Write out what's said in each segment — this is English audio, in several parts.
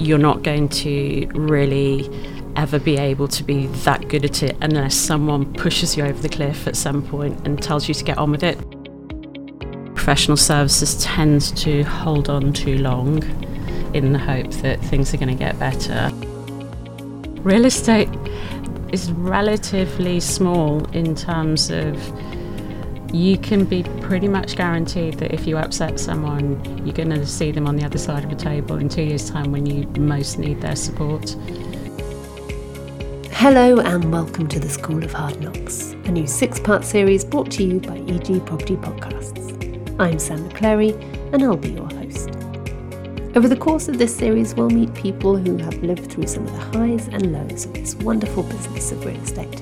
you're not going to really ever be able to be that good at it unless someone pushes you over the cliff at some point and tells you to get on with it. Professional services tends to hold on too long in the hope that things are going to get better. Real estate is relatively small in terms of you can be pretty much guaranteed that if you upset someone, you're going to see them on the other side of a table in two years' time when you most need their support. Hello, and welcome to the School of Hard Knocks, a new six part series brought to you by EG Property Podcasts. I'm Sam McClary, and I'll be your host. Over the course of this series, we'll meet people who have lived through some of the highs and lows of this wonderful business of real estate.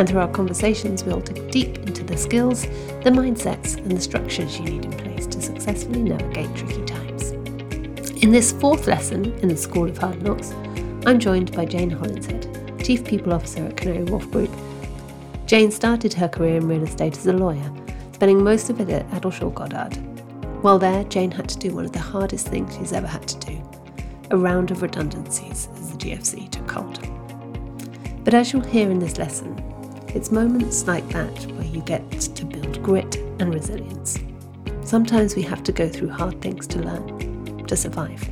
And through our conversations, we'll dig deep into the skills, the mindsets, and the structures you need in place to successfully navigate tricky times. In this fourth lesson in the School of Hard Knocks, I'm joined by Jane Hollinshead, Chief People Officer at Canary Wharf Group. Jane started her career in real estate as a lawyer, spending most of it at Addleshaw Goddard. While there, Jane had to do one of the hardest things she's ever had to do a round of redundancies as the GFC took hold. But as you'll hear in this lesson, it's moments like that where you get to build grit and resilience. Sometimes we have to go through hard things to learn, to survive.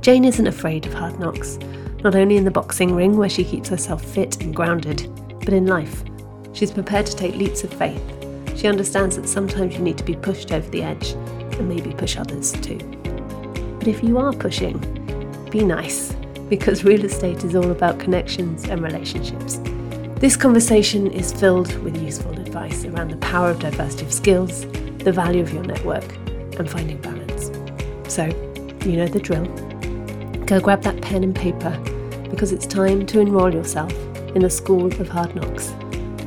Jane isn't afraid of hard knocks, not only in the boxing ring where she keeps herself fit and grounded, but in life. She's prepared to take leaps of faith. She understands that sometimes you need to be pushed over the edge and maybe push others too. But if you are pushing, be nice, because real estate is all about connections and relationships. This conversation is filled with useful advice around the power of diversity of skills, the value of your network, and finding balance. So, you know the drill. Go grab that pen and paper because it's time to enrol yourself in the School of Hard Knocks.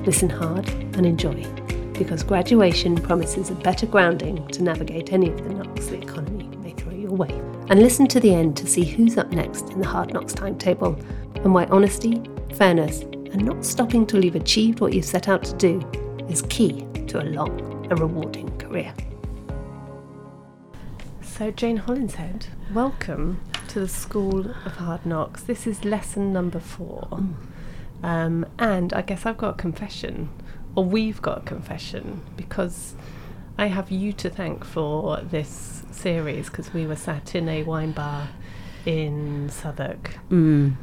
Listen hard and enjoy because graduation promises a better grounding to navigate any of the knocks the economy may throw your way. And listen to the end to see who's up next in the Hard Knocks timetable and why honesty, fairness, and not stopping till you've achieved what you've set out to do is key to a long and rewarding career. So, Jane Hollinshead, welcome to the School of Hard Knocks. This is lesson number four. Mm. Um, and I guess I've got a confession, or we've got a confession, because I have you to thank for this series because we were sat in a wine bar in Southwark, mm.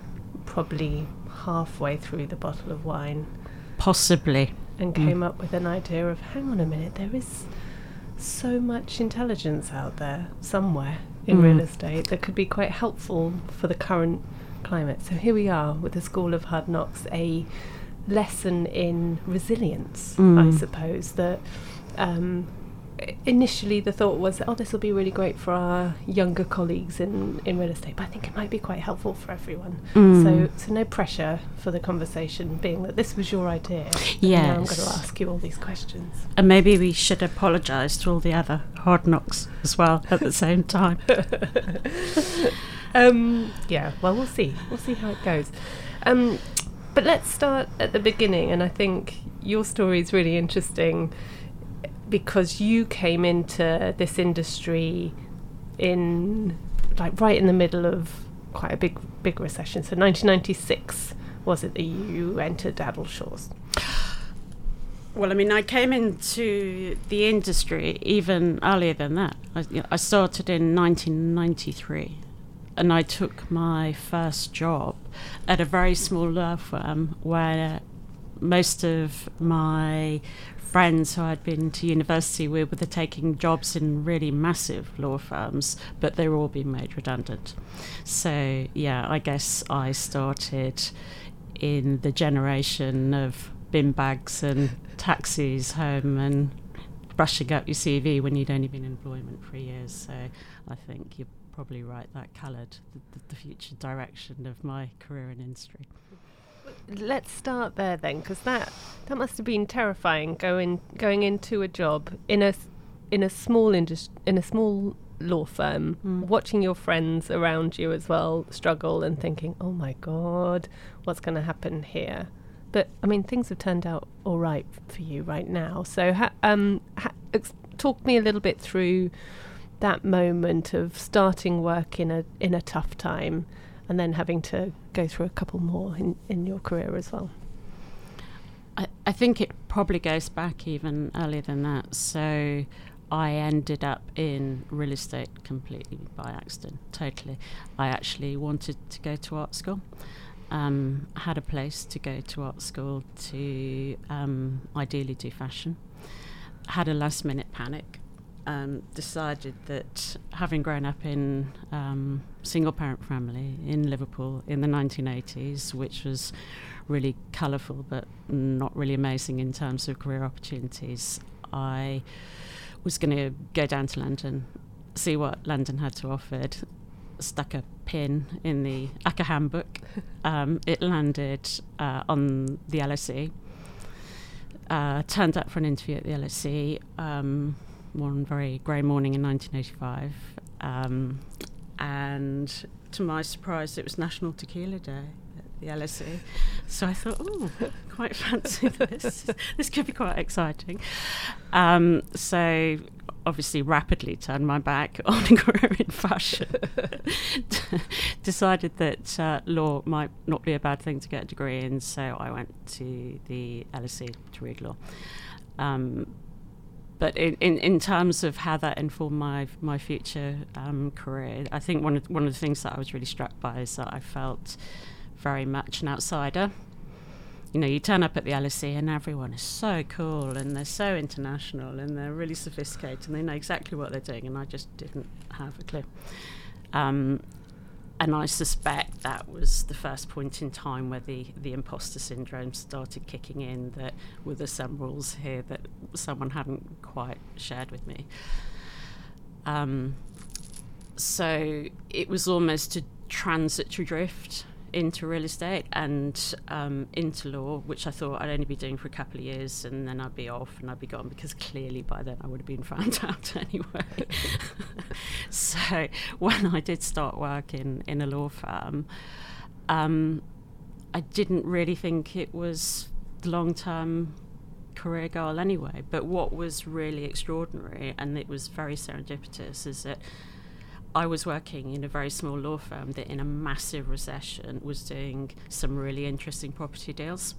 probably halfway through the bottle of wine. Possibly. And mm. came mm. up with an idea of hang on a minute, there is so much intelligence out there somewhere in mm. real estate that could be quite helpful for the current climate. So here we are with the School of Hard Knocks, a lesson in resilience, mm. I suppose, that um, initially the thought was, oh, this will be really great for our younger colleagues in, in real estate, but I think it might be quite helpful for everyone. Mm. So, so no pressure for the conversation, being that this was your idea. Yes. I'm going to ask you all these questions. And maybe we should apologise to all the other hard knocks as well at the same time. um, yeah, well, we'll see. We'll see how it goes. Um, but let's start at the beginning, and I think your story is really interesting because you came into this industry in like right in the middle of quite a big big recession. So 1996 was it that you entered Addleshaws? Well, I mean, I came into the industry even earlier than that. I, I started in 1993 and I took my first job at a very small law firm where most of my friends who I'd been to university with were taking jobs in really massive law firms, but they were all being made redundant. So, yeah, I guess I started in the generation of bin bags and taxis home and brushing up your CV when you'd only been in employment for years. So, I think you're probably right, that coloured the, the future direction of my career in industry let's start there then, because that that must have been terrifying going going into a job in a in a small industry in a small law firm, mm. watching your friends around you as well struggle and thinking, "Oh my god, what's going to happen here?" But I mean, things have turned out all right for you right now. So, ha- um, ha- ex- talk me a little bit through that moment of starting work in a in a tough time and then having to go through a couple more in, in your career as well? I, I think it probably goes back even earlier than that. So I ended up in real estate completely by accident, totally. I actually wanted to go to art school. Um, had a place to go to art school to um, ideally do fashion. Had a last minute panic. Um, decided that having grown up in um, single parent family in Liverpool in the 1980s, which was really colourful but not really amazing in terms of career opportunities, I was going to go down to London, see what London had to offer, stuck a pin in the ACCA handbook. Um, it landed uh, on the LSE. Uh, turned up for an interview at the LSE um, one very grey morning in 1985. Um, and to my surprise, it was National Tequila Day at the LSE. So I thought, oh, quite fancy this. this could be quite exciting. Um, so obviously rapidly turned my back on a career in fashion. Decided that uh, law might not be a bad thing to get a degree in, so I went to the LSE to read law. Um, but in, in, in, terms of how that informed my my future um, career, I think one of one of the things that I was really struck by is that I felt very much an outsider you know, you turn up at the LSE and everyone is so cool and they're so international and they're really sophisticated and they know exactly what they're doing, and I just didn't have a clue. Um, and I suspect that was the first point in time where the, the imposter syndrome started kicking in. That were there some rules here that someone hadn't quite shared with me. Um, so it was almost a transitory drift into real estate and um, into law, which I thought I'd only be doing for a couple of years and then I'd be off and I'd be gone because clearly by then I would have been found out anyway. so when I did start working in a law firm, um, I didn't really think it was the long term career goal anyway. But what was really extraordinary, and it was very serendipitous, is that I was working in a very small law firm that, in a massive recession, was doing some really interesting property deals.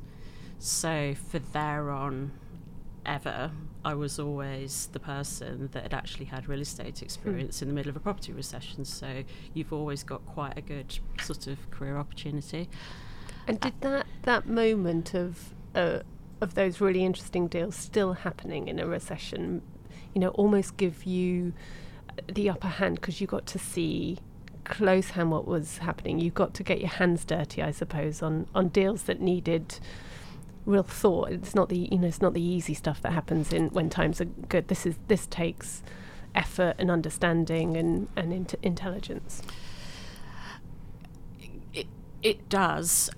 So, for there on ever, I was always the person that had actually had real estate hmm. experience mm. in the middle of a property recession. So, you've always got quite a good sort of career opportunity. And did that that moment of uh, of those really interesting deals still happening in a recession, you know, almost give you the upper hand because you got to see close hand what was happening. You got to get your hands dirty, I suppose, on on deals that needed real thought. It's not the you know it's not the easy stuff that happens in when times are good. This is this takes effort and understanding and and int- intelligence. It it does.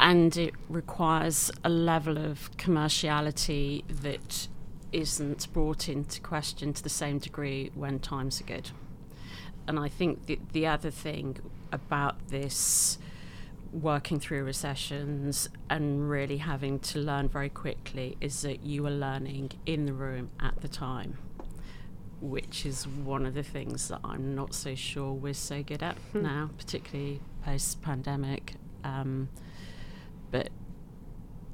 And it requires a level of commerciality that isn't brought into question to the same degree when times are good. And I think the, the other thing about this working through recessions and really having to learn very quickly is that you are learning in the room at the time, which is one of the things that I'm not so sure we're so good at hmm. now, particularly post pandemic. Um, but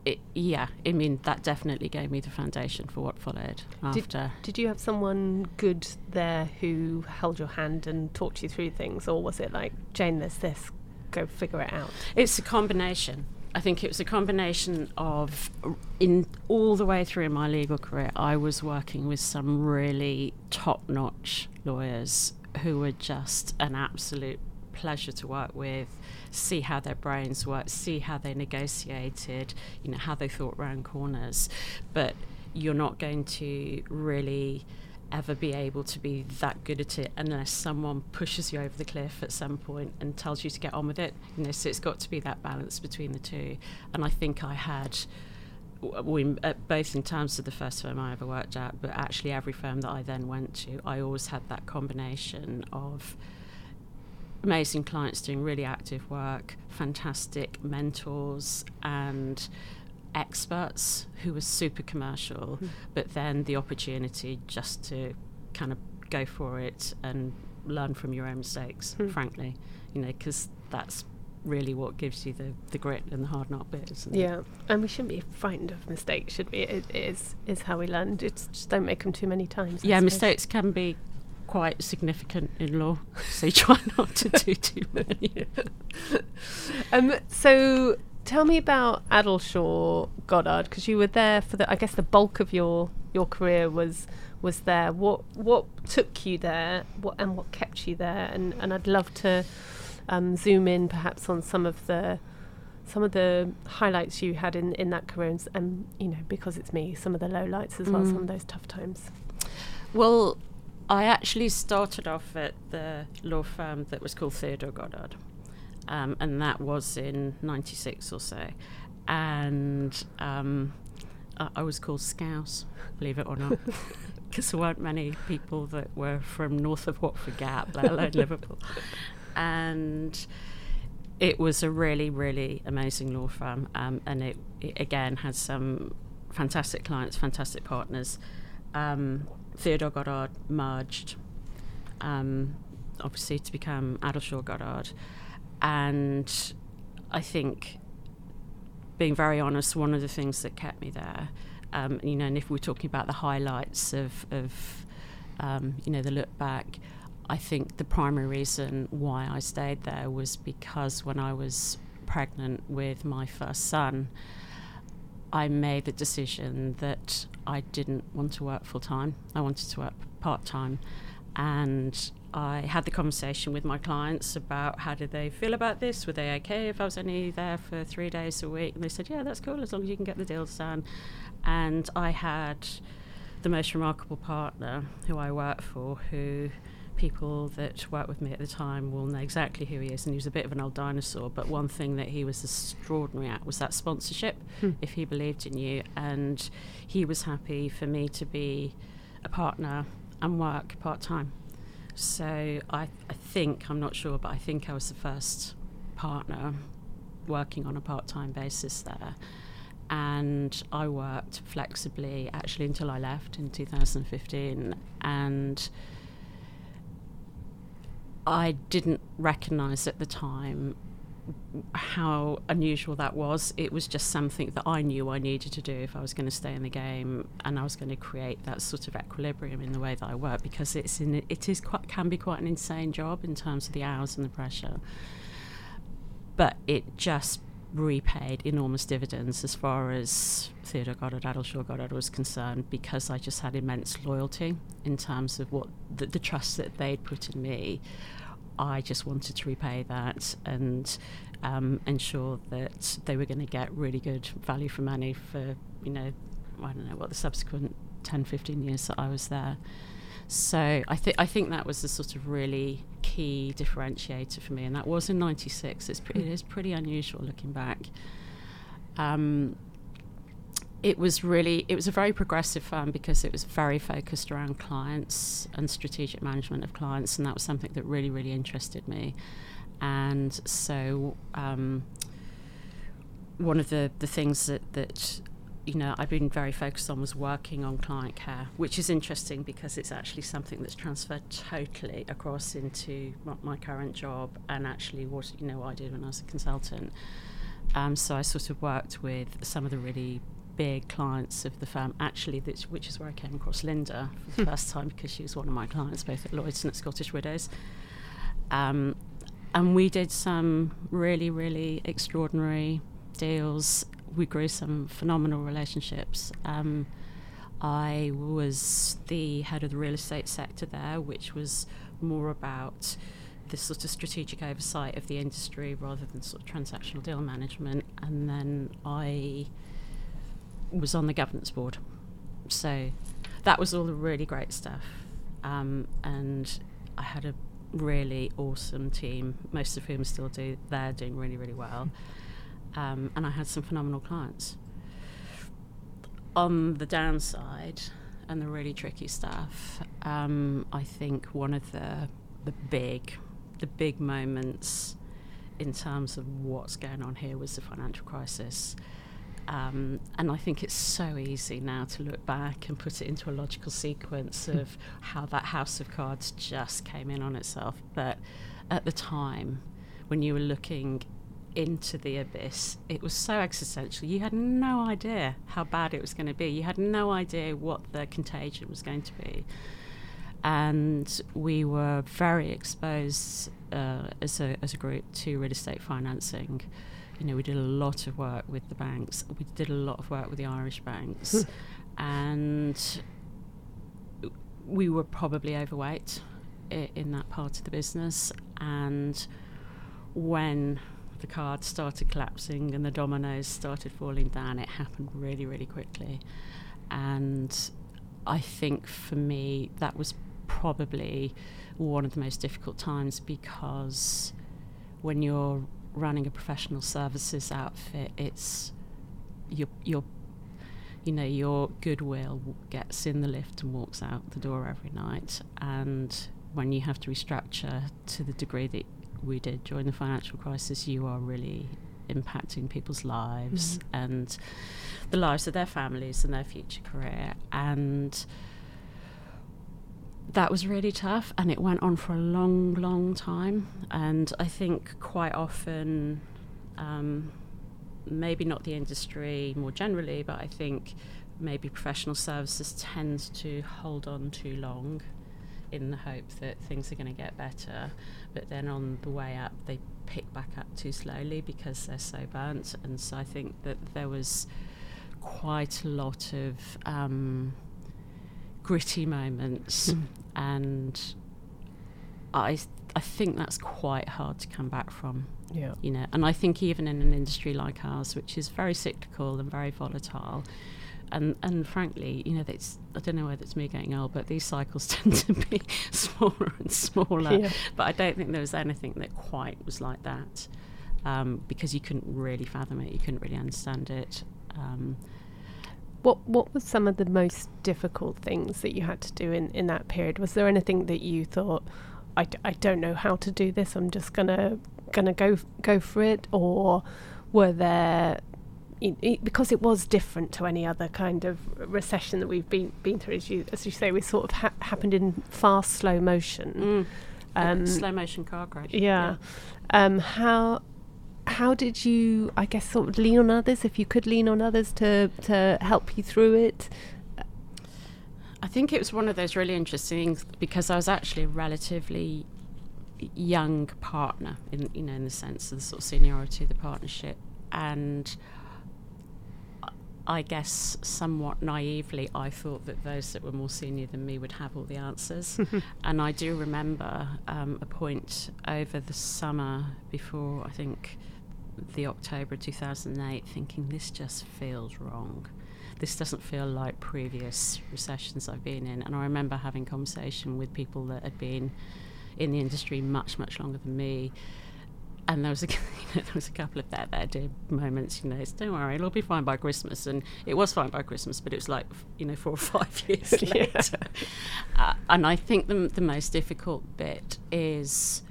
it, yeah, I mean that definitely gave me the foundation for what followed after. Did, did you have someone good there who held your hand and talked you through things, or was it like Jane, there's this, go figure it out? It's a combination. I think it was a combination of, in all the way through my legal career, I was working with some really top-notch lawyers who were just an absolute pleasure to work with see how their brains work, see how they negotiated, you know, how they thought round corners. But you're not going to really ever be able to be that good at it unless someone pushes you over the cliff at some point and tells you to get on with it. You know, so it's got to be that balance between the two. And I think I had. We, uh, both in terms of the first firm I ever worked at, but actually every firm that I then went to, I always had that combination of amazing clients doing really active work, fantastic mentors, and experts who were super commercial, mm. but then the opportunity just to kind of go for it and learn from your own mistakes. Hmm. Frankly, you know, because that's really what gives you the, the grit and the hard knock bit, isn't it? Yeah, and we shouldn't be frightened of mistakes, should we? It, it is is how we learn. It's just don't make them too many times. I Yeah, suppose. mistakes can be quite significant in law, so you try not to do too many. Um, so tell me about Addleshaw Goddard because you were there for the. I guess the bulk of your your career was was there. What what took you there? What and what kept you there? And and I'd love to um, zoom in perhaps on some of the some of the highlights you had in, in that career and, and you know because it's me some of the lowlights as well Mm. some of those tough times Well, I actually started off at the law firm that was called Theodore Goddard, um, and that was in '96 or so. And um, I, I was called Scouse, believe it or not, because there weren't many people that were from north of Watford Gap, let alone Liverpool. And it was a really, really amazing law firm, um, and it, it again had some fantastic clients, fantastic partners. Um, Theodore Goddard merged, um, obviously to become Addleshaw Goddard, and I think, being very honest, one of the things that kept me there, um, you know, and if we're talking about the highlights of, of um, you know, the look back, I think the primary reason why I stayed there was because when I was pregnant with my first son, I made the decision that I didn't want to work full time. I wanted to work part time. And I had the conversation with my clients about how did they feel about this? Were they okay if I was only there for three days a week? And they said, yeah, that's cool as long as you can get the deals done. And I had the most remarkable partner who I work for who people that worked with me at the time will know exactly who he is and he was a bit of an old dinosaur but one thing that he was extraordinary at was that sponsorship Hmm. if he believed in you and he was happy for me to be a partner and work part-time so I, I think i'm not sure but i think i was the first partner working on a part-time basis there and I worked flexibly actually until I left in 2015 and I didn't recognize at the time how unusual that was. It was just something that I knew I needed to do if I was going to stay in the game, and I was going to create that sort of equilibrium in the way that I work because it's in it is quite can be quite an insane job in terms of the hours and the pressure. But it just repaid enormous dividends as far as Theodore Goddard, Addleshaw Goddard was concerned because I just had immense loyalty in terms of what the, the trust that they'd put in me. I just wanted to repay that and um, ensure that they were going to get really good value for money for, you know, I don't know what the subsequent 10, 15 years that I was there. So I think I think that was the sort of really key differentiator for me, and that was in '96. It's pre- it is pretty unusual looking back. Um, it was really it was a very progressive firm because it was very focused around clients and strategic management of clients, and that was something that really really interested me. And so um, one of the the things that that you know I've been very focused on was working on client care, which is interesting because it's actually something that's transferred totally across into my, my current job and actually what you know what I did when I was a consultant. Um, so I sort of worked with some of the really big clients of the firm, actually, this, which is where I came across Linda for the first time because she was one of my clients both at Lloyd's and at Scottish Widows. Um, and we did some really, really extraordinary deals. We grew some phenomenal relationships. Um, I was the head of the real estate sector there, which was more about the sort of strategic oversight of the industry rather than sort of transactional deal management. And then I was on the governance board. So that was all the really great stuff. Um, and I had a really awesome team, most of whom still do there doing really, really well. Um, and I had some phenomenal clients. On the downside, and the really tricky stuff, um, I think one of the the big the big moments in terms of what's going on here was the financial crisis. Um, and I think it's so easy now to look back and put it into a logical sequence of how that house of cards just came in on itself. But at the time, when you were looking into the abyss, it was so existential. You had no idea how bad it was going to be. You had no idea what the contagion was going to be. And we were very exposed uh, as, a, as a group to real estate financing. You know, we did a lot of work with the banks. We did a lot of work with the Irish banks, and we were probably overweight in that part of the business. And when the cards started collapsing and the dominoes started falling down, it happened really, really quickly. And I think for me, that was probably one of the most difficult times because when you're running a professional services outfit, it's your your you know your goodwill gets in the lift and walks out the door every night, and when you have to restructure to the degree that we did during the financial crisis, you are really impacting people's lives mm. and the lives of their families and their future career and that was really tough and it went on for a long, long time. And I think quite often, um, maybe not the industry more generally, but I think maybe professional services tends to hold on too long in the hope that things are going to get better. But then on the way up, they pick back up too slowly because they're so burnt. And so I think that there was quite a lot of. Um, gritty moments, mm. and I I think that's quite hard to come back from. Yeah, you know, and I think even in an industry like ours, which is very cyclical and very volatile, and and frankly, you know, it's I don't know whether it's me getting old, but these cycles tend to be smaller and smaller. Yeah. But I don't think there was anything that quite was like that, um, because you couldn't really fathom it, you couldn't really understand it. Um, what what was some of the most difficult things that you had to do in, in that period? Was there anything that you thought, I d- I don't know how to do this. I'm just gonna gonna go go for it, or were there because it was different to any other kind of recession that we've been been through, as you as you say, we sort of ha- happened in fast slow motion. Mm. Um, slow motion car crash. Yeah. yeah. Um, how how did you, I guess, sort of lean on others? If you could lean on others to to help you through it. I think it was one of those really interesting things because I was actually a relatively young partner in you know in the sense of the sort of seniority of the partnership and I guess somewhat naively I thought that those that were more senior than me would have all the answers and I do remember um, a point over the summer before I think the October 2008 thinking this just feels wrong. This doesn't feel like previous recessions I've been in. And I remember having conversation with people that had been in the industry much, much longer than me. And there was a you know, there was a couple of that that did moments, you know, it's, don't worry, it'll be fine by Christmas. And it was fine by Christmas, but it was like, you know, four or five years later. Uh, and I think the, the most difficult bit is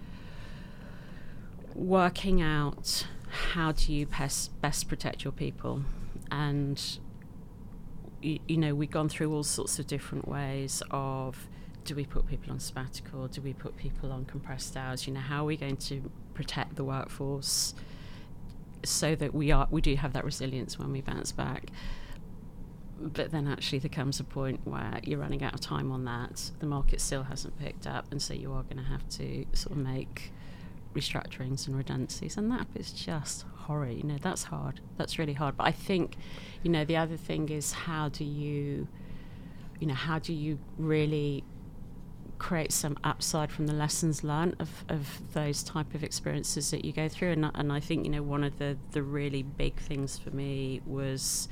working out how do you best, best protect your people? And, you, you know, we've gone through all sorts of different ways of do we put people on sabbatical? Do we put people on compressed hours? You know, how are we going to protect the workforce so that we are we do have that resilience when we bounce back? But then actually there comes a point where you're running out of time on that. The market still hasn't picked up, and so you are going to have to sort of make restructurings and redundancies, and that is just horror. You know, that's hard. That's really hard. But I think, you know, the other thing is how do you, you know, how do you really create some upside from the lessons learned of, of those type of experiences that you go through. And, and I think you know one of the, the really big things for me was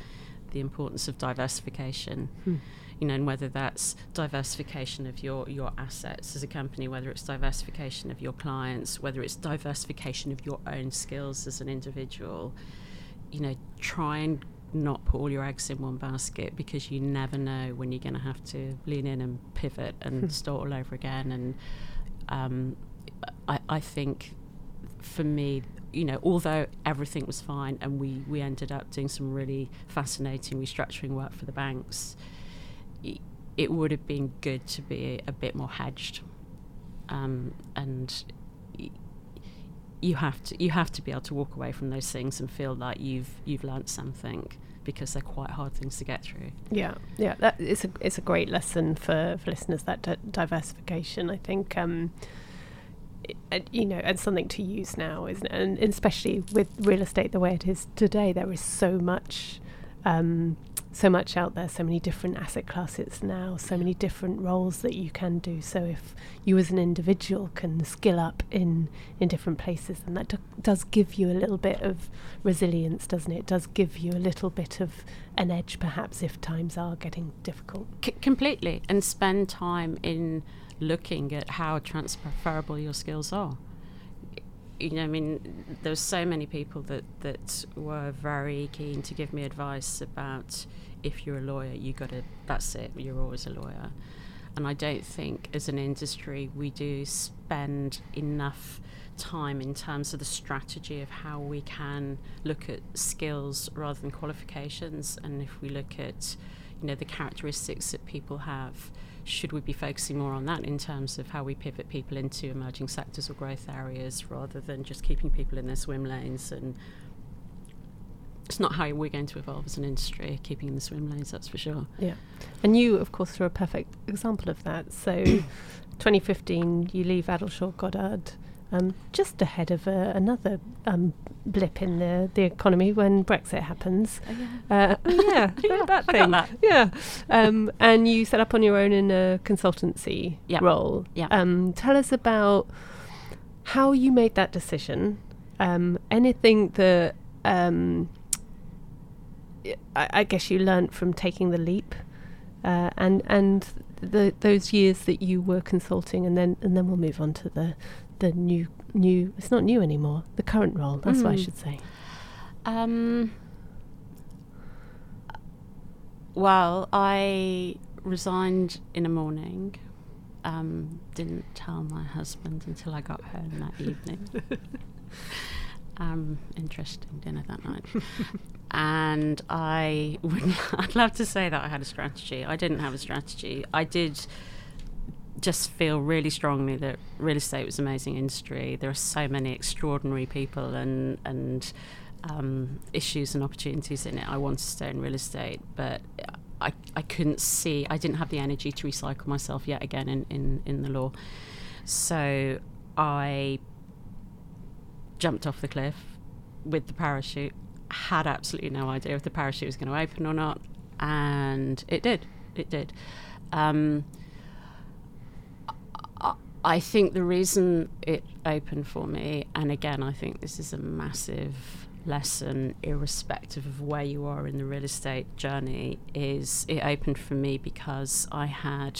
the importance of diversification. Hmm. You know, and whether that's diversification of your, your assets as a company, whether it's diversification of your clients, whether it's diversification of your own skills as an individual, you know, try and not put all your eggs in one basket because you never know when you're going to have to lean in and pivot and hmm. start all over again. And um, I, I think for me, you know, although everything was fine and we, we ended up doing some really fascinating restructuring work for the banks, it would have been good to be a bit more hedged. Um, and you have to you have to be able to walk away from those things and feel like you've you've learnt something because they're quite hard things to get through. Yeah, yeah, that it's a it's a great lesson for, for listeners that di- diversification. I think um, it, you know, and something to use now, isn't it? And especially with real estate the way it is today, there is so much. Um, so much out there, so many different asset classes now, so many different roles that you can do. So if you as an individual can skill up in in different places, then that do, does give you a little bit of resilience, doesn't it? It does give you a little bit of an edge, perhaps, if times are getting difficult. C- completely, and spend time in looking at how transferable your skills are you know, I mean, there were so many people that, that were very keen to give me advice about if you're a lawyer, you got to, that's it, you're always a lawyer. And I don't think as an industry we do spend enough time in terms of the strategy of how we can look at skills rather than qualifications. And if we look at, you know, the characteristics that people have, should we be focusing more on that in terms of how we pivot people into emerging sectors or growth areas rather than just keeping people in their swim lanes and it's not how we're going to evolve as an industry, keeping in the swim lanes, that's for sure. Yeah. And you, of course, are a perfect example of that. So, 2015, you leave Addleshaw Goddard um, just ahead of uh, another um, blip in the, the economy when Brexit happens. Oh, yeah. Uh, oh, yeah, yeah, that thing. That. Yeah. Um, and you set up on your own in a consultancy role. Yeah. Um, tell us about how you made that decision. Um, anything that um, I, I guess you learnt from taking the leap, uh, and and the, those years that you were consulting, and then and then we'll move on to the the new new. It's not new anymore. The current role. That's mm. what I hmm. should say. Um, well, I resigned in a morning. Um, didn't tell my husband until I got home that evening. um, interesting dinner that night. And I would I'd love to say that I had a strategy. I didn't have a strategy. I did just feel really strongly that real estate was an amazing industry. There are so many extraordinary people and and um, issues and opportunities in it. I wanted to stay in real estate, but I, I couldn't see, I didn't have the energy to recycle myself yet again in, in, in the law. So I jumped off the cliff with the parachute had absolutely no idea if the parachute was going to open or not, and it did. It did. Um, I think the reason it opened for me, and again, I think this is a massive lesson, irrespective of where you are in the real estate journey, is it opened for me because I had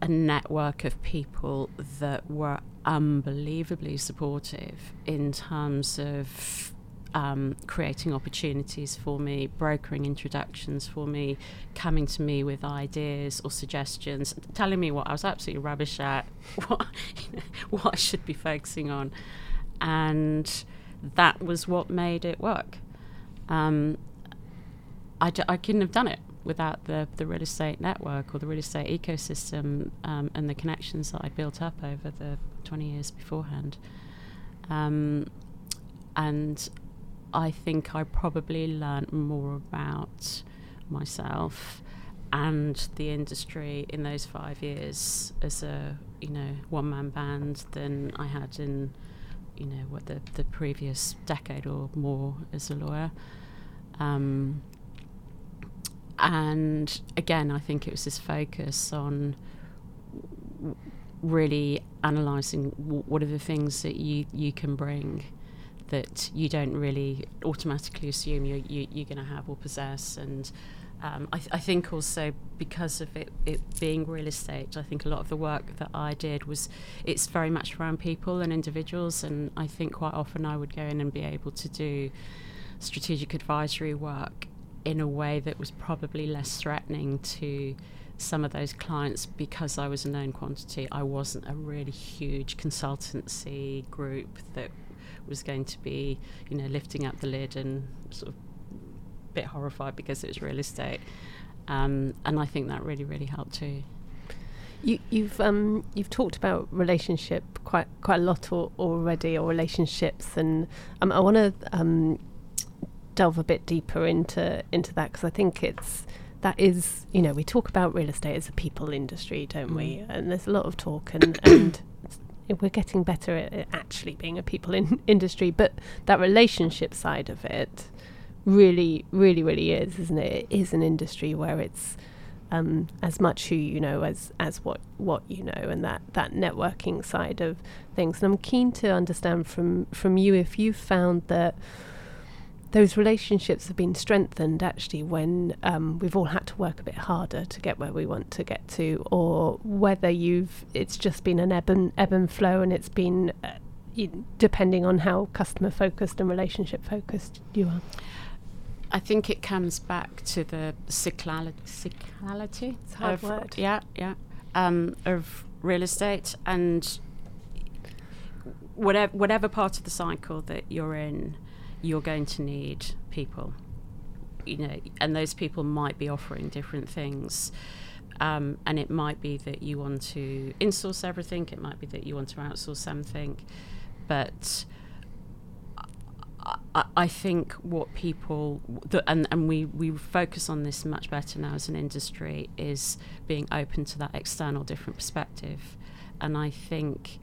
a network of people that were unbelievably supportive in terms of um, creating opportunities for me, brokering introductions for me, coming to me with ideas or suggestions, telling me what I was absolutely rubbish at, what, what I should be focusing on. And that was what made it work. Um, I d- I couldn't have done it without the, the real estate network or the real estate ecosystem um, and the connections that I built up over the 20 years beforehand. Um, and I think I probably learned more about myself and the industry in those five years as a you know one man band than I had in you know what the the previous decade or more as a lawyer. Um, and again, I think it was this focus on really analysing w- what are the things that you you can bring that you don't really automatically assume you're, you, are going to have or possess. And um, I, th- I, think also because of it, it being real estate, I think a lot of the work that I did was it's very much around people and individuals. And I think quite often I would go in and be able to do strategic advisory work in a way that was probably less threatening to some of those clients because I was a known quantity. I wasn't a really huge consultancy group that was going to be, you know, lifting up the lid and sort of a bit horrified because it was real estate. Um, and I think that really, really helped too. You, you've um, you've talked about relationship quite quite a lot or, already, or relationships, and um, I want to um, delve a bit deeper into into that because I think it's that is you know we talk about real estate as a people industry, don't mm. we? And there's a lot of talk, and and we're getting better at actually being a people in industry, but that relationship side of it really, really, really is, isn't it? It is an industry where it's um, as much who you know as as what what you know, and that that networking side of things. And I'm keen to understand from from you if you found that those relationships have been strengthened actually when um, we've all had to work a bit harder to get where we want to get to, or whether you've it's just been an ebb and ebb and flow, and it's been uh, depending on how customer focused and relationship focused you are. I think it comes back to the cyclality. cyclality it's hard of, word. Yeah, yeah. Um, of real estate and whatever whatever part of the cycle that you're in, you're going to need people. You know, and those people might be offering different things. Um, and it might be that you want to insource everything. It might be that you want to outsource something, but I, think what people and and we we focus on this much better now as an industry is being open to that external different perspective, and I think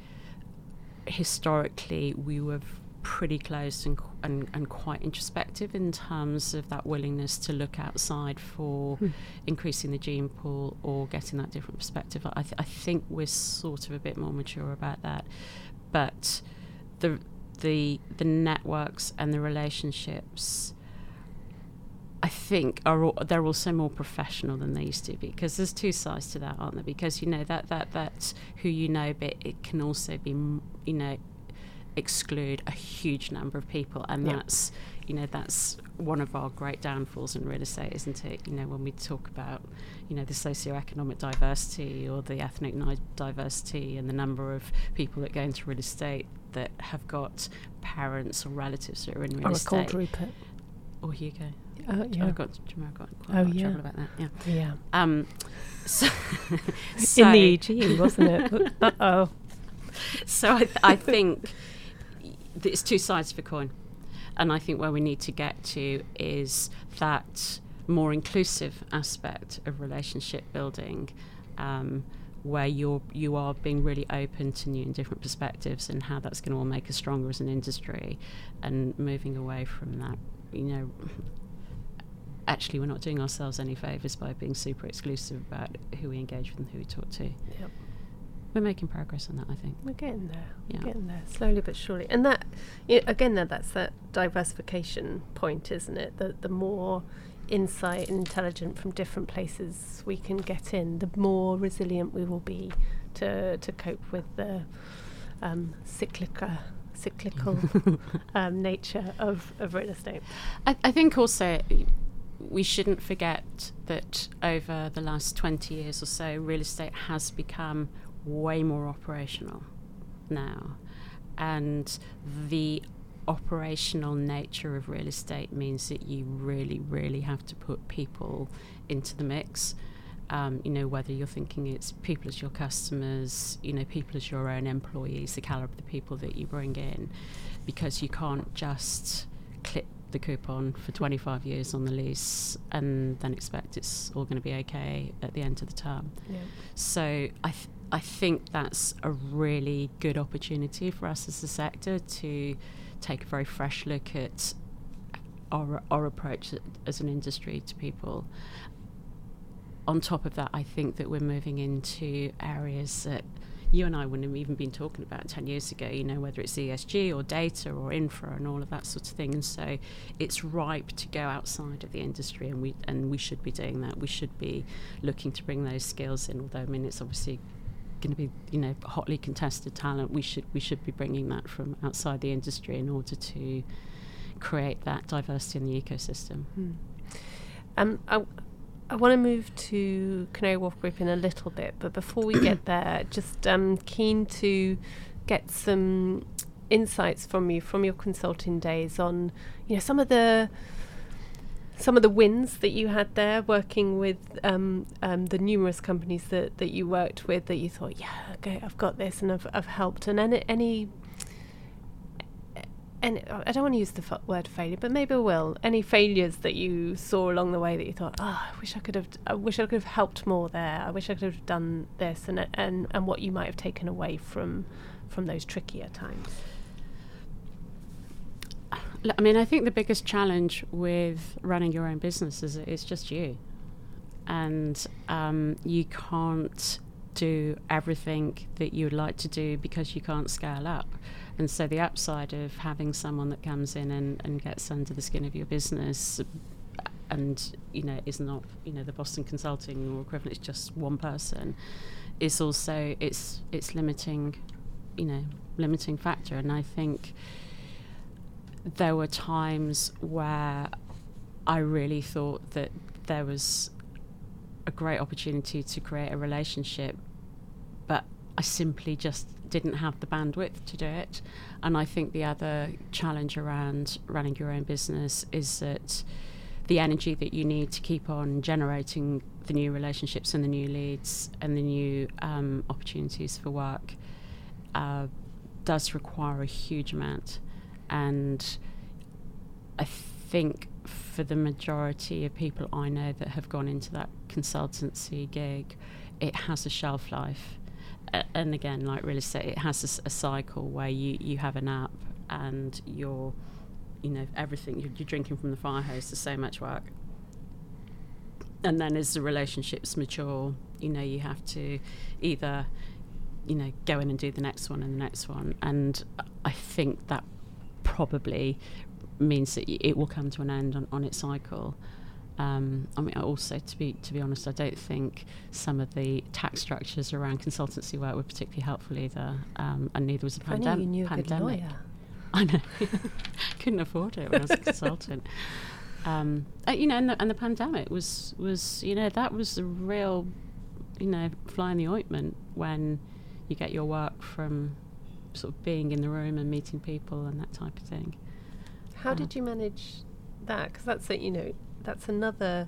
historically we were pretty closed and, and, and quite introspective in terms of that willingness to look outside for hmm. increasing the gene pool or getting that different perspective. I, th- I think we're sort of a bit more mature about that, but the the the networks and the relationships I think are they're also more professional than they used to be because there's two sides to that, aren't there? Because you know that that that's who you know, but it can also be you know exclude a huge number of people, and that's you know that's one of our great downfalls in real estate, isn't it? You know when we talk about you know the socioeconomic diversity or the ethnic diversity and the number of people that go into real estate that have got parents or relatives that are in real or estate. Or a cold Rupert. Or Hugo. Uh, yeah. I got, I got quite oh, yeah. trouble about that. Yeah. Yeah. Um, so, so in the EG, wasn't it? uh oh. So I, th- I think it's two sides of a coin. And I think where we need to get to is that more inclusive aspect of relationship building. Um, where you're you are being really open to new and different perspectives and how that's going to all make us stronger as an industry and moving away from that you know actually we're not doing ourselves any favors by being super exclusive about who we engage with and who we talk to yep. We're making progress on that I think we're getting there yeah. we're getting there slowly but surely and that you know, again that's that diversification point isn't it the the more insight and intelligence from different places we can get in, the more resilient we will be to to cope with the um, cyclical cyclical um, nature of, of real estate. I, I think also we shouldn't forget that over the last 20 years or so, real estate has become way more operational now. And the operational nature of real estate means that you really, really have to put people into the mix. Um, you know, whether you're thinking it's people as your customers, you know, people as your own employees, the caliber of the people that you bring in, because you can't just clip the coupon for 25 years on the lease and then expect it's all going to be okay at the end of the term. Yeah. So I, th- I think that's a really good opportunity for us as a sector to take a very fresh look at our, our approach as an industry to people. On top of that, I think that we're moving into areas that you and I wouldn't have even been talking about 10 years ago, you know, whether it's ESG or data or infra and all of that sort of thing. And so it's ripe to go outside of the industry and we and we should be doing that. We should be looking to bring those skills in, although I mean it's obviously going to be you know hotly contested talent we should we should be bringing that from outside the industry in order to create that diversity in the ecosystem hmm. um, I, I want to move to Canary Wharf Group in a little bit but before we get there just um, keen to get some insights from you from your consulting days on, you know, some of the some of the wins that you had there working with um, um, the numerous companies that, that you worked with that you thought, yeah, okay, I've got this and I've, I've helped, and any, any and I don't want to use the f- word failure, but maybe I will. Any failures that you saw along the way that you thought, oh, I wish I could have, I wish I could have helped more there. I wish I could have done this, and and and what you might have taken away from from those trickier times. I mean, I think the biggest challenge with running your own business is it's just you, and um, you can't do everything that you would like to do because you can't scale up. And so the upside of having someone that comes in and, and gets under the skin of your business and you know is not you know the Boston Consulting or equivalent it's just one person is also it's it's limiting you know limiting factor and I think there were times where I really thought that there was a great opportunity to create a relationship but I simply just didn't have the bandwidth to do it. And I think the other challenge around running your own business is that the energy that you need to keep on generating the new relationships and the new leads and the new um, opportunities for work uh, does require a huge amount. And I think for the majority of people I know that have gone into that consultancy gig, it has a shelf life and again, like real estate, it has a, a, cycle where you, you have an app and you're, you know, everything you're, you're drinking from the fire hose. There's so much work, and then as the relationships mature, you know, you have to either, you know, go in and do the next one and the next one, and I think that probably means that it will come to an end on, on its cycle. Um, I mean, also to be to be honest, I don't think some of the tax structures around consultancy work were particularly helpful either, um, and neither was the pandem- you knew pandemic. A. I know, couldn't afford it when I was a consultant. Um, uh, you know, and the, and the pandemic was was you know that was the real, you know, fly in the ointment when you get your work from sort of being in the room and meeting people and that type of thing. How uh, did you manage that? Because that's a, you know that's another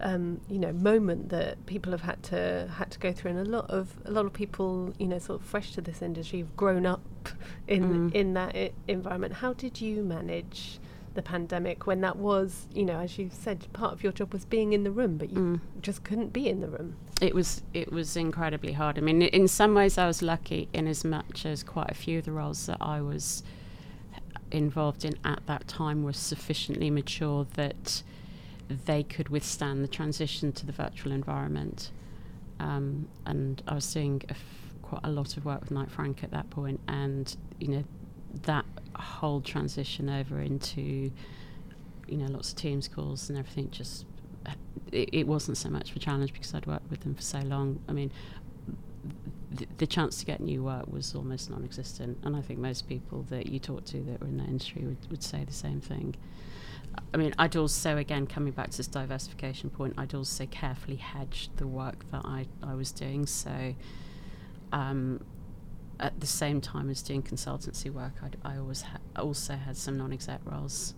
um, you know moment that people have had to had to go through, and a lot of a lot of people you know sort of fresh to this industry have grown up in mm. in that I- environment. How did you manage? The pandemic when that was you know as you said part of your job was being in the room but you mm. just couldn't be in the room it was it was incredibly hard i mean in some ways i was lucky in as much as quite a few of the roles that i was involved in at that time were sufficiently mature that they could withstand the transition to the virtual environment. Um, and I was doing a f- quite a lot of work with Knight Frank at that point, and you know that whole transition over into you know lots of Teams calls and everything just it, it wasn't so much of a challenge because I'd worked with them for so long. I mean, the, the chance to get new work was almost non-existent, and I think most people that you talk to that were in that industry would, would say the same thing. I mean, I'd also, again, coming back to this diversification point, I'd also carefully hedged the work that I, I was doing. So, um, at the same time as doing consultancy work, I'd, I always ha- also had some non exec roles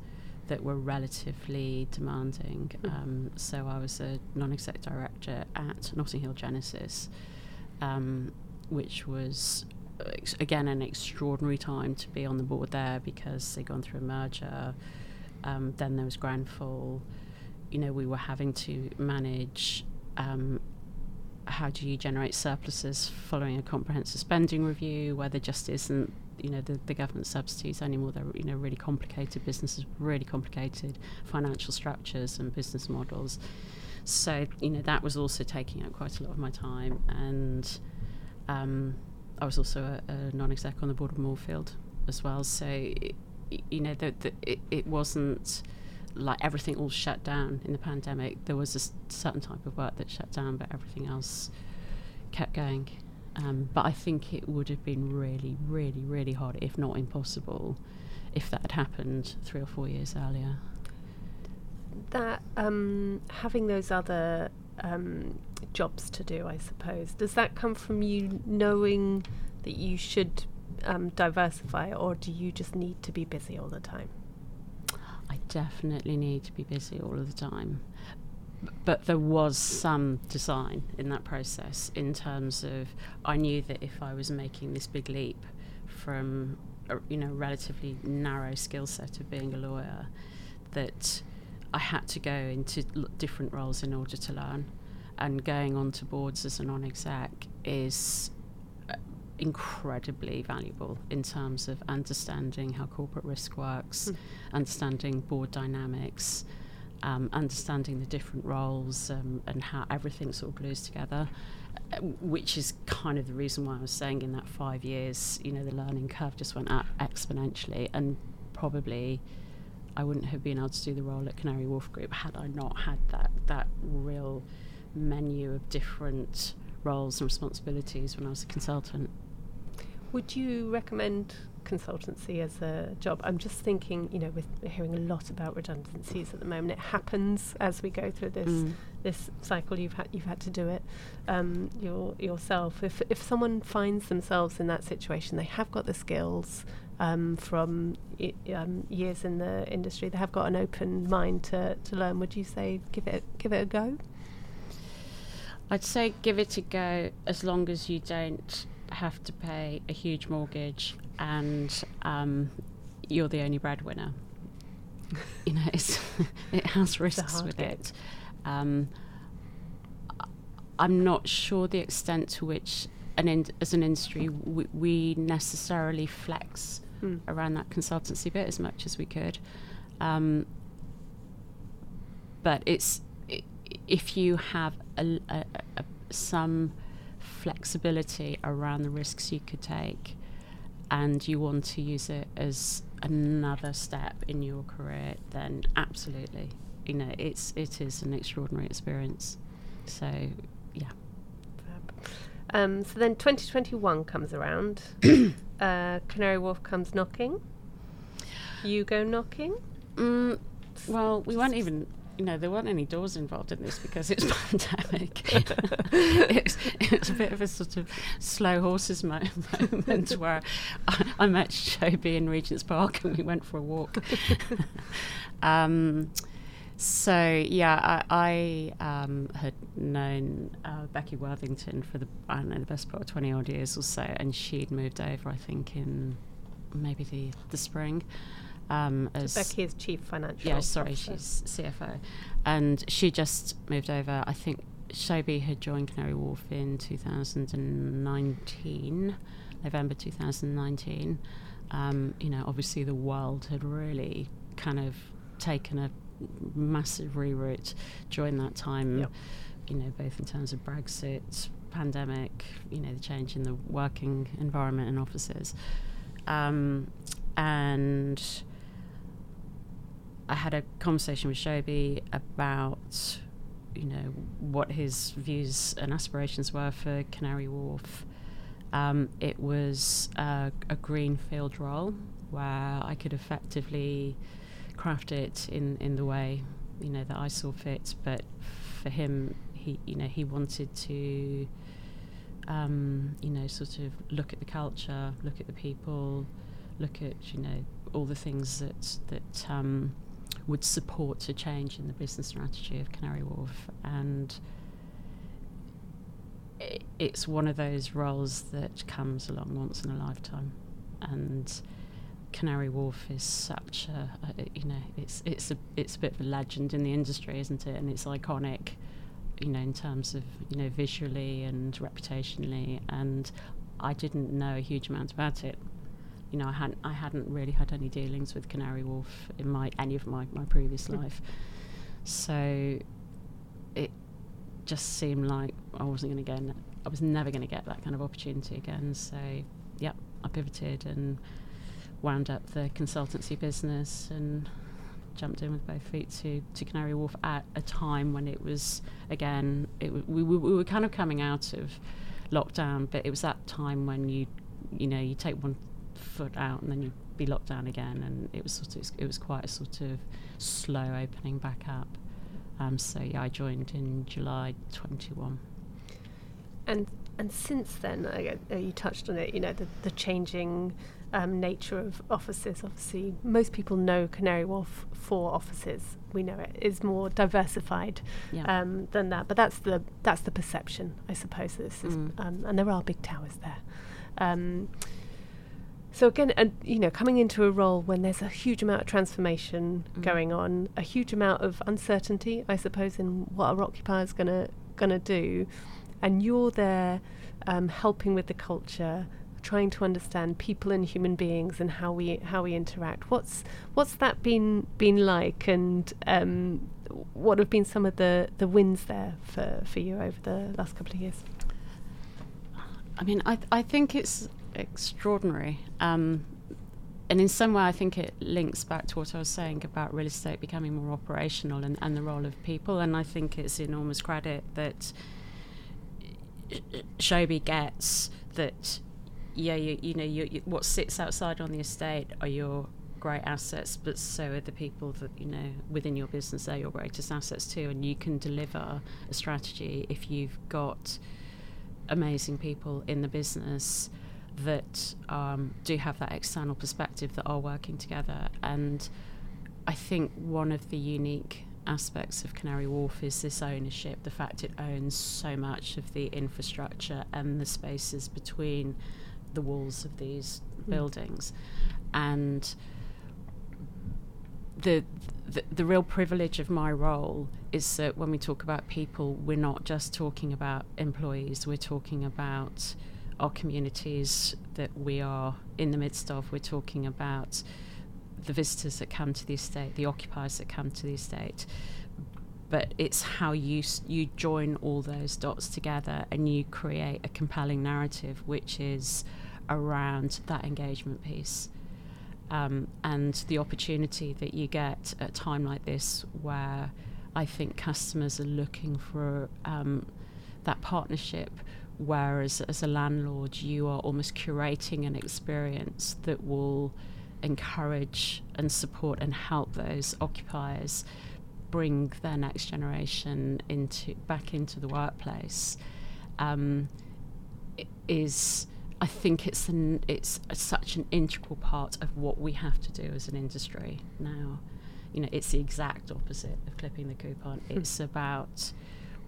that were relatively demanding. Mm. Um, so, I was a non exec director at Notting Hill Genesis, um, which was ex- again an extraordinary time to be on the board there because they'd gone through a merger um, then there was Grenfell. You know, we were having to manage um, how do you generate surpluses following a comprehensive spending review, where there just isn't, you know, the, the government subsidies anymore. They're, you know, really complicated businesses, really complicated financial structures and business models. So, you know, that was also taking up quite a lot of my time. And um, I was also a, a non-exec on the board of Moorfield as well. So, you know, the, it, it wasn't like everything all shut down in the pandemic. There was a certain type of work that shut down, but everything else kept going. Um, but I think it would have been really, really, really hard, if not impossible, if that had happened three or four years earlier. That um, having those other um, jobs to do, I suppose, does that come from you knowing that you should um, diversify, or do you just need to be busy all the time? I definitely need to be busy all of the time. But there was some design in that process in terms of I knew that if I was making this big leap from a you know relatively narrow skill set of being a lawyer, that I had to go into different roles in order to learn. And going onto boards as a non-exec is incredibly valuable in terms of understanding how corporate risk works, mm. understanding board dynamics, um, understanding the different roles um, and how everything sort of glues together, uh, which is kind of the reason why I was saying in that five years, you know, the learning curve just went up exponentially and probably. I wouldn't have been able to do the role at Canary Wharf Group had I not had that that real menu of different roles and responsibilities when I was a consultant. Would you recommend consultancy as a job? I'm just thinking, you know, with hearing a lot about redundancies at the moment, it happens as we go through this mm. this cycle. You've had you've had to do it um, your, yourself. If if someone finds themselves in that situation, they have got the skills um, from I- um, years in the industry. They have got an open mind to, to learn. Would you say give it give it a go? I'd say give it a go as long as you don't have to pay a huge mortgage and um, you're the only breadwinner. you know, it has risks with it. Um, I'm not sure the extent to which, an in, as an industry, we, we necessarily flex hmm. around that consultancy bit as much as we could. Um, but it's if you have a, a, a, some flexibility around the risks you could take and you want to use it as another step in your career then absolutely. You know it's it is an extraordinary experience. So yeah. Um, so then 2021 comes around. Uh, canary wharf comes knocking. You go knocking? Mm, well we weren't even you know, there weren't any doors involved in this because it's pandemic. it's, it's a bit of a sort of slow horses mo- moment where I, I, met Shobi in Regent's Park and we went for a walk. um, so yeah, I, I um, had known uh, Becky Worthington for the I don't know the best part of twenty odd years or so, and she'd moved over, I think, in maybe the the spring. Um, as Becky is chief financial. Yeah, sorry, officer. she's CFO, and she just moved over. I think Shobi had joined Canary Wharf in 2019, November 2019. Um, you know, obviously the world had really kind of taken a massive reroute during that time. Yep. You know, both in terms of Brexit, pandemic, you know, the change in the working environment and offices. Um, and I had a conversation with Shobi about, you know, what his views and aspirations were for Canary Wharf. Um, it was a, a greenfield role where I could effectively craft it in, in the way, you know, that I saw fit. But for him, he, you know, he wanted to, um, you know, sort of look at the culture, look at the people, look at, you know, all the things that that um, would support a change in the business strategy of Canary Wharf. And it's one of those roles that comes along once in a lifetime. And Canary Wharf is such a, a, you know it's it's a it's a bit of a legend in the industry, isn't it? And it's iconic, you know, in terms of you know visually and reputationally. And I didn't know a huge amount about it you know, I hadn't I hadn't really had any dealings with Canary Wharf in my any of my, my previous mm. life. So it just seemed like I wasn't going to get I was never going to get that kind of opportunity again. So yep, I pivoted and wound up the consultancy business and jumped in with both feet to, to Canary Wharf at a time when it was again it w- we, we, we were kind of coming out of lockdown, but it was that time when you you know you take one foot out and then you'd be locked down again and it was sort of it was quite a sort of slow opening back up um, so yeah I joined in July 21 and and since then, uh, you touched on it. You know, the, the changing um, nature of offices. Obviously, most people know Canary Wharf for offices. We know it is more diversified yeah. um, than that, but that's the that's the perception, I suppose. This is, mm. um, and there are big towers there. So again, uh, you know, coming into a role when there's a huge amount of transformation mm. going on, a huge amount of uncertainty, I suppose, in what our occupiers gonna gonna do, and you're there um, helping with the culture, trying to understand people and human beings and how we how we interact. What's what's that been been like, and um, what have been some of the the wins there for for you over the last couple of years? I mean, I th- I think it's extraordinary. Um, and in some way, I think it links back to what I was saying about real estate becoming more operational and, and the role of people. And I think it's enormous credit that Shobi gets that yeah, you, you know, you, you, what sits outside on the estate are your great assets, but so are the people that you know within your business. They're your greatest assets too, and you can deliver a strategy if you've got amazing people in the business that um, do have that external perspective that are working together. And I think one of the unique aspects of Canary Wharf is this ownership, the fact it owns so much of the infrastructure and the spaces between the walls of these mm. buildings, and the, the the real privilege of my role is that when we talk about people, we're not just talking about employees. We're talking about our communities that we are in the midst of. We're talking about the visitors that come to the estate, the occupiers that come to the estate. But it's how you you join all those dots together and you create a compelling narrative, which is around that engagement piece. Um, and the opportunity that you get at a time like this, where I think customers are looking for um, that partnership, whereas as a landlord, you are almost curating an experience that will encourage and support and help those occupiers bring their next generation into back into the workplace um, is I think it's an it's a, such an integral part of what we have to do as an industry now. You know, it's the exact opposite of clipping the coupon. Hmm. It's about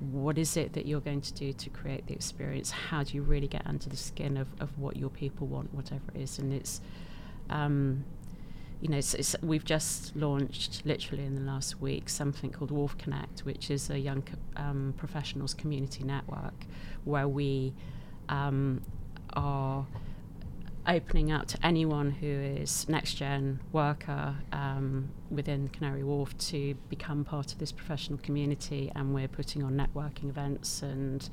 what is it that you're going to do to create the experience? How do you really get under the skin of, of what your people want, whatever it is? And it's, um, you know, it's, it's, we've just launched literally in the last week something called Wharf Connect, which is a young um, professionals community network where we um, are opening up to anyone who is next gen worker um, within Canary Wharf to become part of this professional community, and we're putting on networking events and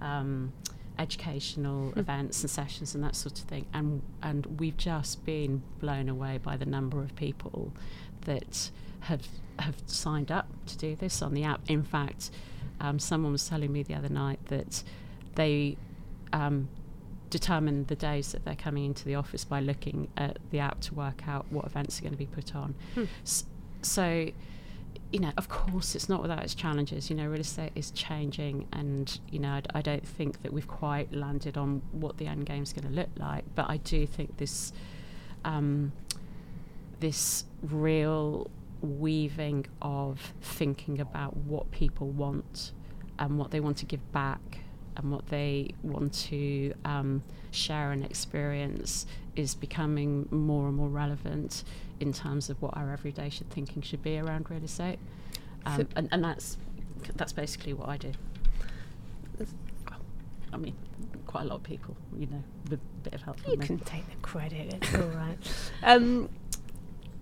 um, educational mm. events and sessions and that sort of thing. And and we've just been blown away by the number of people that have have signed up to do this on the app. In fact, um, someone was telling me the other night that they um, determine the days that they're coming into the office by looking at the app to work out what events are going to be put on. Hmm. S- so, you know, of course, it's not without its challenges. You know, real estate is changing, and you know, I don't think that we've quite landed on what the end game is going to look like. But I do think this, um, this real weaving of thinking about what people want and what they want to give back and what they want to um, share and experience is becoming more and more relevant in terms of what our everyday should thinking should be around real estate. Um, so and, and that's that's basically what I do. I mean, quite a lot of people, you know, with a bit of help. You can take the credit. It's all right. Um,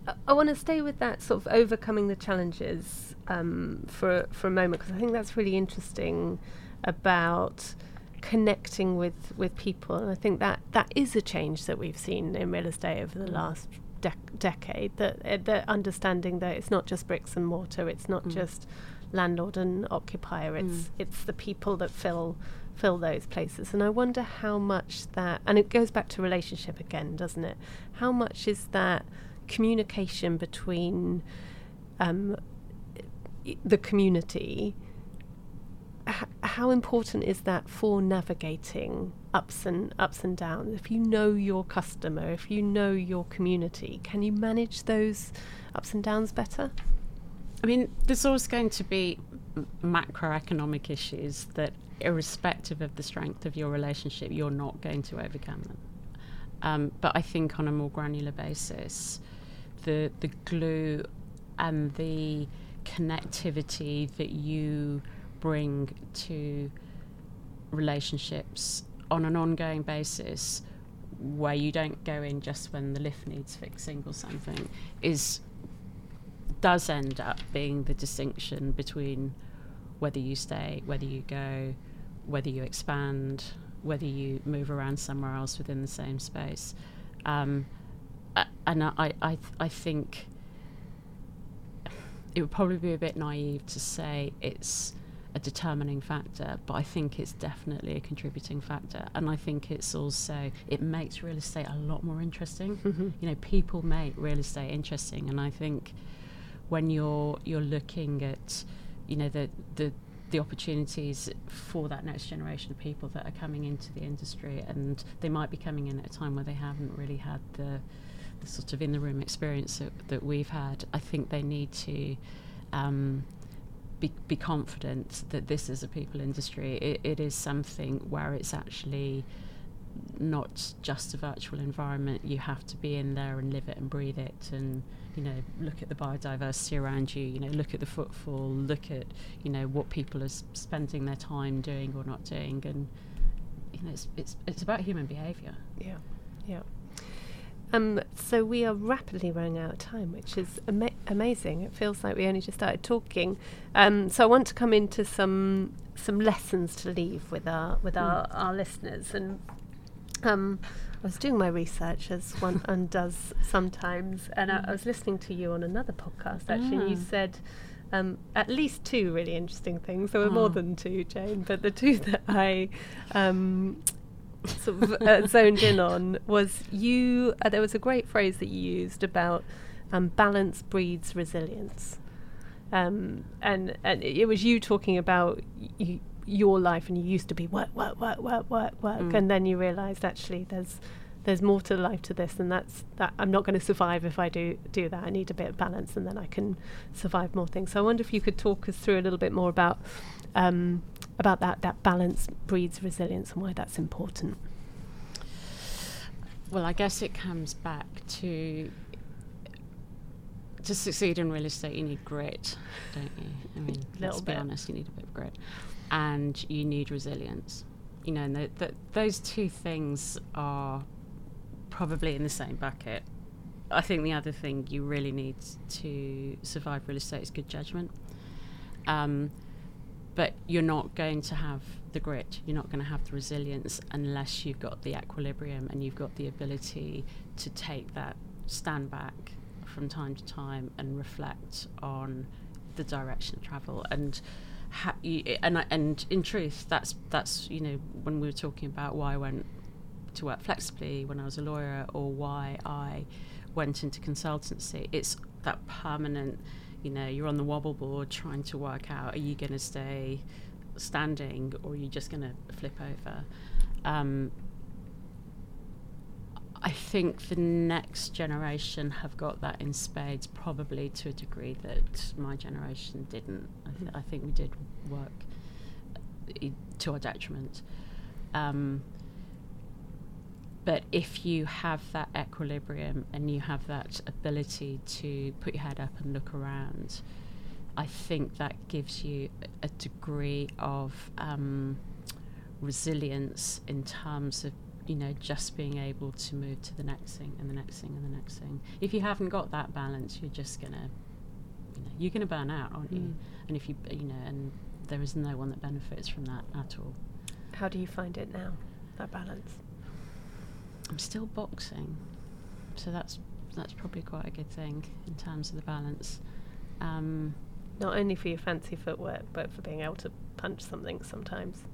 I, I want to stay with that sort of overcoming the challenges um, for for a moment because I think that's really interesting about connecting with with people and I think that that is a change that we've seen in real estate over the mm. last dec- decade that uh, the understanding that it's not just bricks and mortar it's not mm. just landlord and occupier it's mm. it's the people that fill fill those places and I wonder how much that and it goes back to relationship again doesn't it how much is that communication between um, the community how important is that for navigating ups and ups and downs? If you know your customer, if you know your community, can you manage those ups and downs better? I mean, there's always going to be macroeconomic issues that, irrespective of the strength of your relationship, you're not going to overcome them. Um, but I think on a more granular basis, the the glue and the connectivity that you bring to relationships on an ongoing basis where you don't go in just when the lift needs fixing or something is does end up being the distinction between whether you stay, whether you go, whether you expand, whether you move around somewhere else within the same space. Um, and I, I, I think it would probably be a bit naive to say it's a determining factor, but I think it's definitely a contributing factor. And I think it's also it makes real estate a lot more interesting. Mm-hmm. You know, people make real estate interesting, and I think when you're you're looking at you know the the the opportunities for that next generation of people that are coming into the industry and they might be coming in at a time where they haven't really had the, the sort of in the room experience that, that, we've had I think they need to um, be, be confident that this is a people industry it, it is something where it's actually not just a virtual environment you have to be in there and live it and breathe it and you know, look at the biodiversity around you, you know, look at the footfall, look at, you know, what people are spending their time doing or not doing. And, you know, it's, it's, it's about human behaviour. Yeah, yeah. Um, so we are rapidly running out of time, which is ama- amazing. It feels like we only just started talking. Um, so I want to come into some some lessons to leave with our with mm. our, our listeners. And um, I was doing my research as one undoes sometimes, and I, I, was listening to you on another podcast actually. And you ah. said um, at least two really interesting things. There were oh. more ah. than two, Jane, but the two that I um, sort of uh, zoned in on was you. Uh, there was a great phrase that you used about um, balance breeds resilience. Um, and and it was you talking about y- your life and you used to be work work work work work work mm. and then you realized actually there's there's more to life to this and that's that I'm not going to survive if I do do that I need a bit of balance and then I can survive more things so I wonder if you could talk us through a little bit more about um, about that that balance breeds resilience and why that's important well I guess it comes back to to succeed in real estate, you need grit, don't you? I mean, let's be honest, you need a bit of grit and you need resilience. You know, and the, the, those two things are probably in the same bucket. I think the other thing you really need to survive real estate is good judgment. Um, but you're not going to have the grit, you're not going to have the resilience unless you've got the equilibrium and you've got the ability to take that stand back from time to time and reflect on the direction of travel. And ha- you, and and in truth, that's that's you know when we were talking about why I went to work flexibly when I was a lawyer, or why I went into consultancy. It's that permanent. You know, you're on the wobble board trying to work out: are you going to stay standing, or are you just going to flip over? Um, I think the next generation have got that in spades, probably to a degree that my generation didn't. I, th- I think we did work uh, to our detriment. Um, but if you have that equilibrium and you have that ability to put your head up and look around, I think that gives you a degree of um, resilience in terms of you know, just being able to move to the next thing and the next thing and the next thing. If you haven't got that balance, you're just gonna, you know, you're gonna burn out, aren't mm. you? And if you, you know, and there is no one that benefits from that at all. How do you find it now, that balance? I'm still boxing, so that's that's probably quite a good thing in terms of the balance. Um, Not only for your fancy footwork, but for being able to punch something sometimes.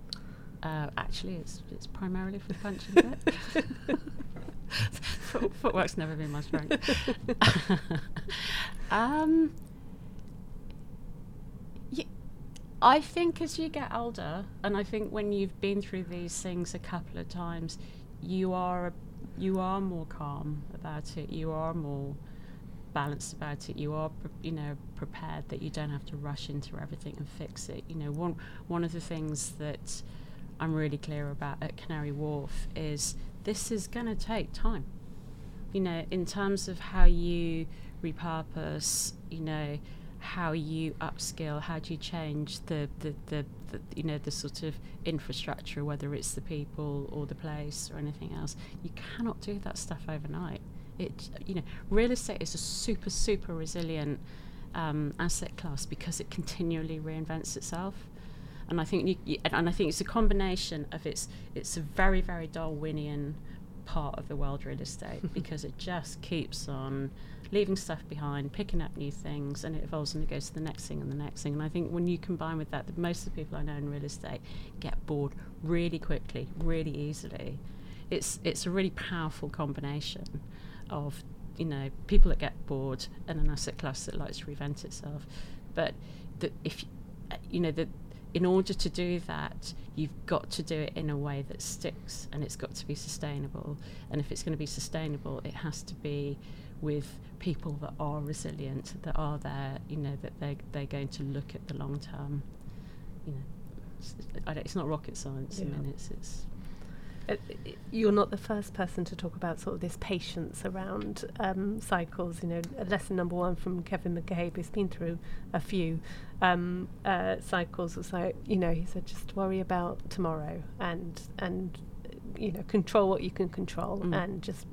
Uh, actually, it's it's primarily for the punching bit. Foot, footwork's never been my strength. um, I think as you get older, and I think when you've been through these things a couple of times, you are you are more calm about it. You are more balanced about it. You are, you know, prepared that you don't have to rush into everything and fix it. You know, one one of the things that I'm really clear about at Canary Wharf is this is going to take time. You know, in terms of how you repurpose, you know, how you upskill, how do you change the, the, the, the, you know the sort of infrastructure, whether it's the people or the place or anything else. You cannot do that stuff overnight. It you know real estate is a super super resilient um, asset class because it continually reinvents itself. And I think you, you, and I think it's a combination of it's it's a very very Darwinian part of the world real estate because it just keeps on leaving stuff behind, picking up new things, and it evolves and it goes to the next thing and the next thing. And I think when you combine with that, that most of the people I know in real estate get bored really quickly, really easily. It's it's a really powerful combination of you know people that get bored and an asset class that likes to reinvent itself. But the, if you know that in order to do that, you've got to do it in a way that sticks and it's got to be sustainable. And if it's going to be sustainable, it has to be with people that are resilient, that are there, you know, that they they're going to look at the long term. You know, it's, it's not rocket science. Yeah. I mean, it's it's. Uh, you're not the first person to talk about sort of this patience around um, cycles. You know, lesson number one from Kevin McCabe, who's been through a few um, uh, cycles, was like, you know, he said, just worry about tomorrow and and you know, control what you can control mm. and just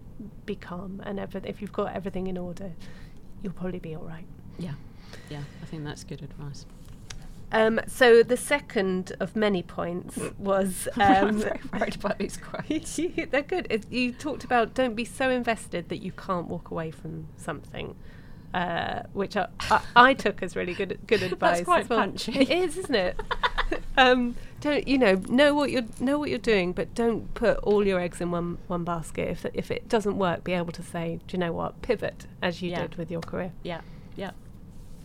be calm and every, if you've got everything in order, you'll probably be all right. Yeah, yeah, I think that's good advice. Um, so the second of many points was um, I'm very worried about these quotes. they're good. It, you talked about don't be so invested that you can't walk away from something, uh, which I, I, I, took as really good good advice. That's quite well. punchy. It is, isn't it? um, don't you know know what you're know what you're doing, but don't put all your eggs in one one basket. If if it doesn't work, be able to say, do you know what, pivot as you yeah. did with your career. Yeah, yeah.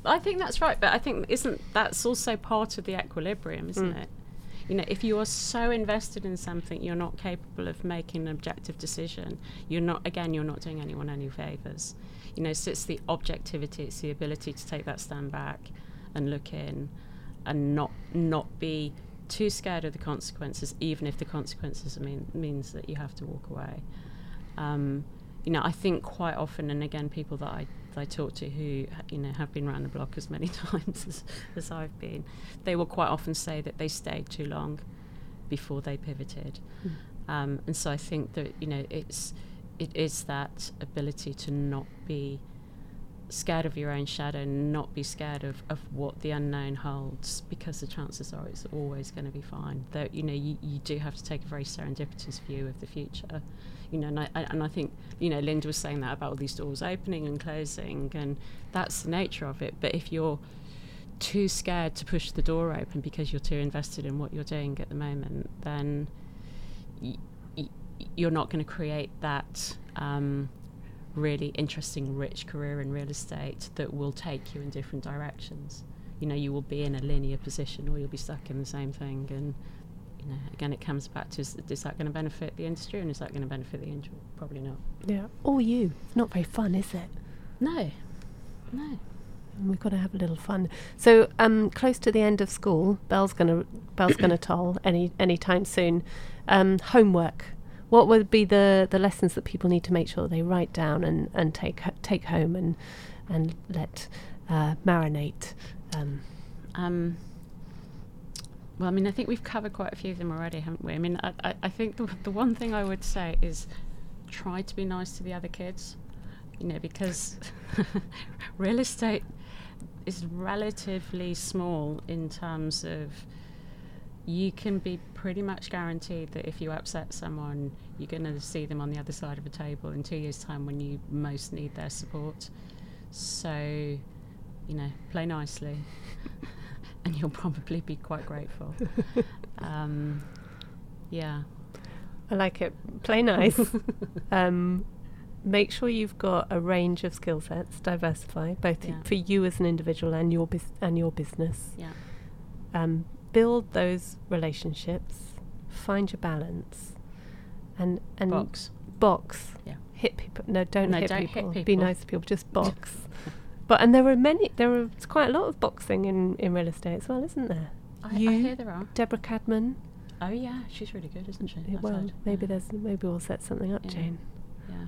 I think that's right, but I think isn't that's also part of the equilibrium, isn't mm. it? You know, if you are so invested in something, you're not capable of making an objective decision. You're not again, you're not doing anyone any favors. You know, so it's the objectivity, it's the ability to take that stand back and look in and not not be too scared of the consequences, even if the consequences mean means that you have to walk away. Um, you know, I think quite often, and again, people that I that I talk to who you know have been around the block as many times as, as I've been, they will quite often say that they stayed too long before they pivoted, mm. um, and so I think that you know it's it is that ability to not be scared of your own shadow, not be scared of, of what the unknown holds, because the chances are it's always going to be fine. Though you know you, you do have to take a very serendipitous view of the future, you know. And I, and I think you know Linda was saying that about all these doors opening and closing, and that's the nature of it. But if you're too scared to push the door open because you're too invested in what you're doing at the moment, then y- y- you're not going to create that. Um, really interesting, rich career in real estate that will take you in different directions. You know, you will be in a linear position or you'll be stuck in the same thing. And, you know, again, it comes back to is, is that going to benefit the industry and is that going to benefit the individual? Probably not. Yeah. Or you. It's not very fun, is it? No. No. We've got to have a little fun. So, um, close to the end of school, bell's gonna bell's gonna toll any any time soon. Um, homework what would be the, the lessons that people need to make sure they write down and, and take take home and and let uh, marinate? Um, um, well, I mean, I think we've covered quite a few of them already, haven't we? I mean, I, I, I think the, the one thing I would say is try to be nice to the other kids, you know, because real estate is relatively small in terms of you can be pretty much guaranteed that if you upset someone, you're going to see them on the other side of a table in two years' time when you most need their support. So, you know, play nicely, and you'll probably be quite grateful. um, yeah. I like it. Play nice. um, make sure you've got a range of skill sets, diversify both yeah. for you as an individual and your bus- and your business. Yeah um, build those relationships, find your balance, and and Box. box. Yeah. Hit people. No, don't, No, hit, don't hit people. Be nice to people. Just box. but and there are many. There are quite a lot of boxing in in real estate as well, isn't there? I, You- I hear there are. Deborah Cadman. Oh yeah, she's really good, isn't she? Yeah, well, maybe yeah. there's maybe we'll set something up, Yeah. Jane. Yeah.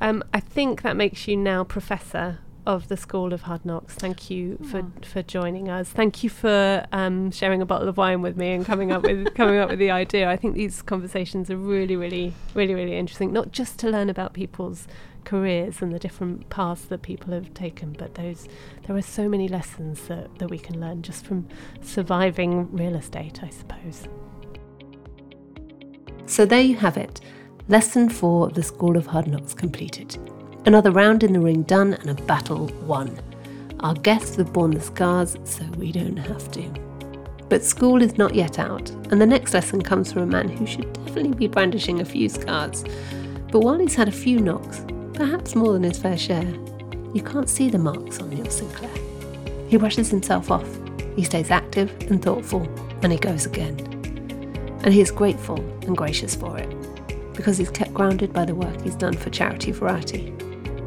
Um, I think that makes you now professor of the School of Hard Knocks. Thank you for, for joining us. Thank you for um, sharing a bottle of wine with me and coming up with coming up with the idea. I think these conversations are really, really, really, really interesting. Not just to learn about people's careers and the different paths that people have taken, but those there are so many lessons that, that we can learn just from surviving real estate, I suppose. So there you have it. Lesson 4 of the School of Hard Knocks completed. Another round in the ring done and a battle won. Our guests have borne the scars, so we don't have to. But school is not yet out, and the next lesson comes from a man who should definitely be brandishing a few scars. But while he's had a few knocks, perhaps more than his fair share, you can't see the marks on Neil Sinclair. He brushes himself off, he stays active and thoughtful, and he goes again. And he is grateful and gracious for it because he's kept grounded by the work he's done for charity variety,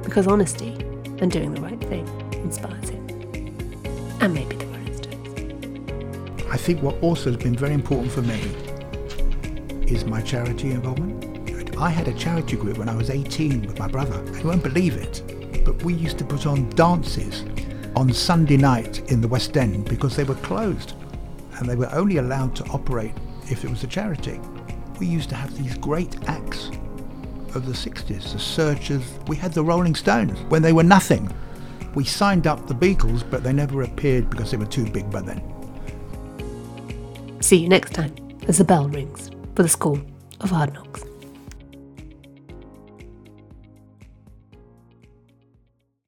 because honesty and doing the right thing inspires him. And maybe the Rolling Stones. I think what also has been very important for me is my charity involvement. I had a charity group when I was 18 with my brother. You won't believe it, but we used to put on dances on Sunday night in the West End because they were closed and they were only allowed to operate if it was a charity. We used to have these great acts of the 60s, the Searchers. We had the Rolling Stones when they were nothing. We signed up the Beatles, but they never appeared because they were too big by then. See you next time as the bell rings for the School of Hard Knocks.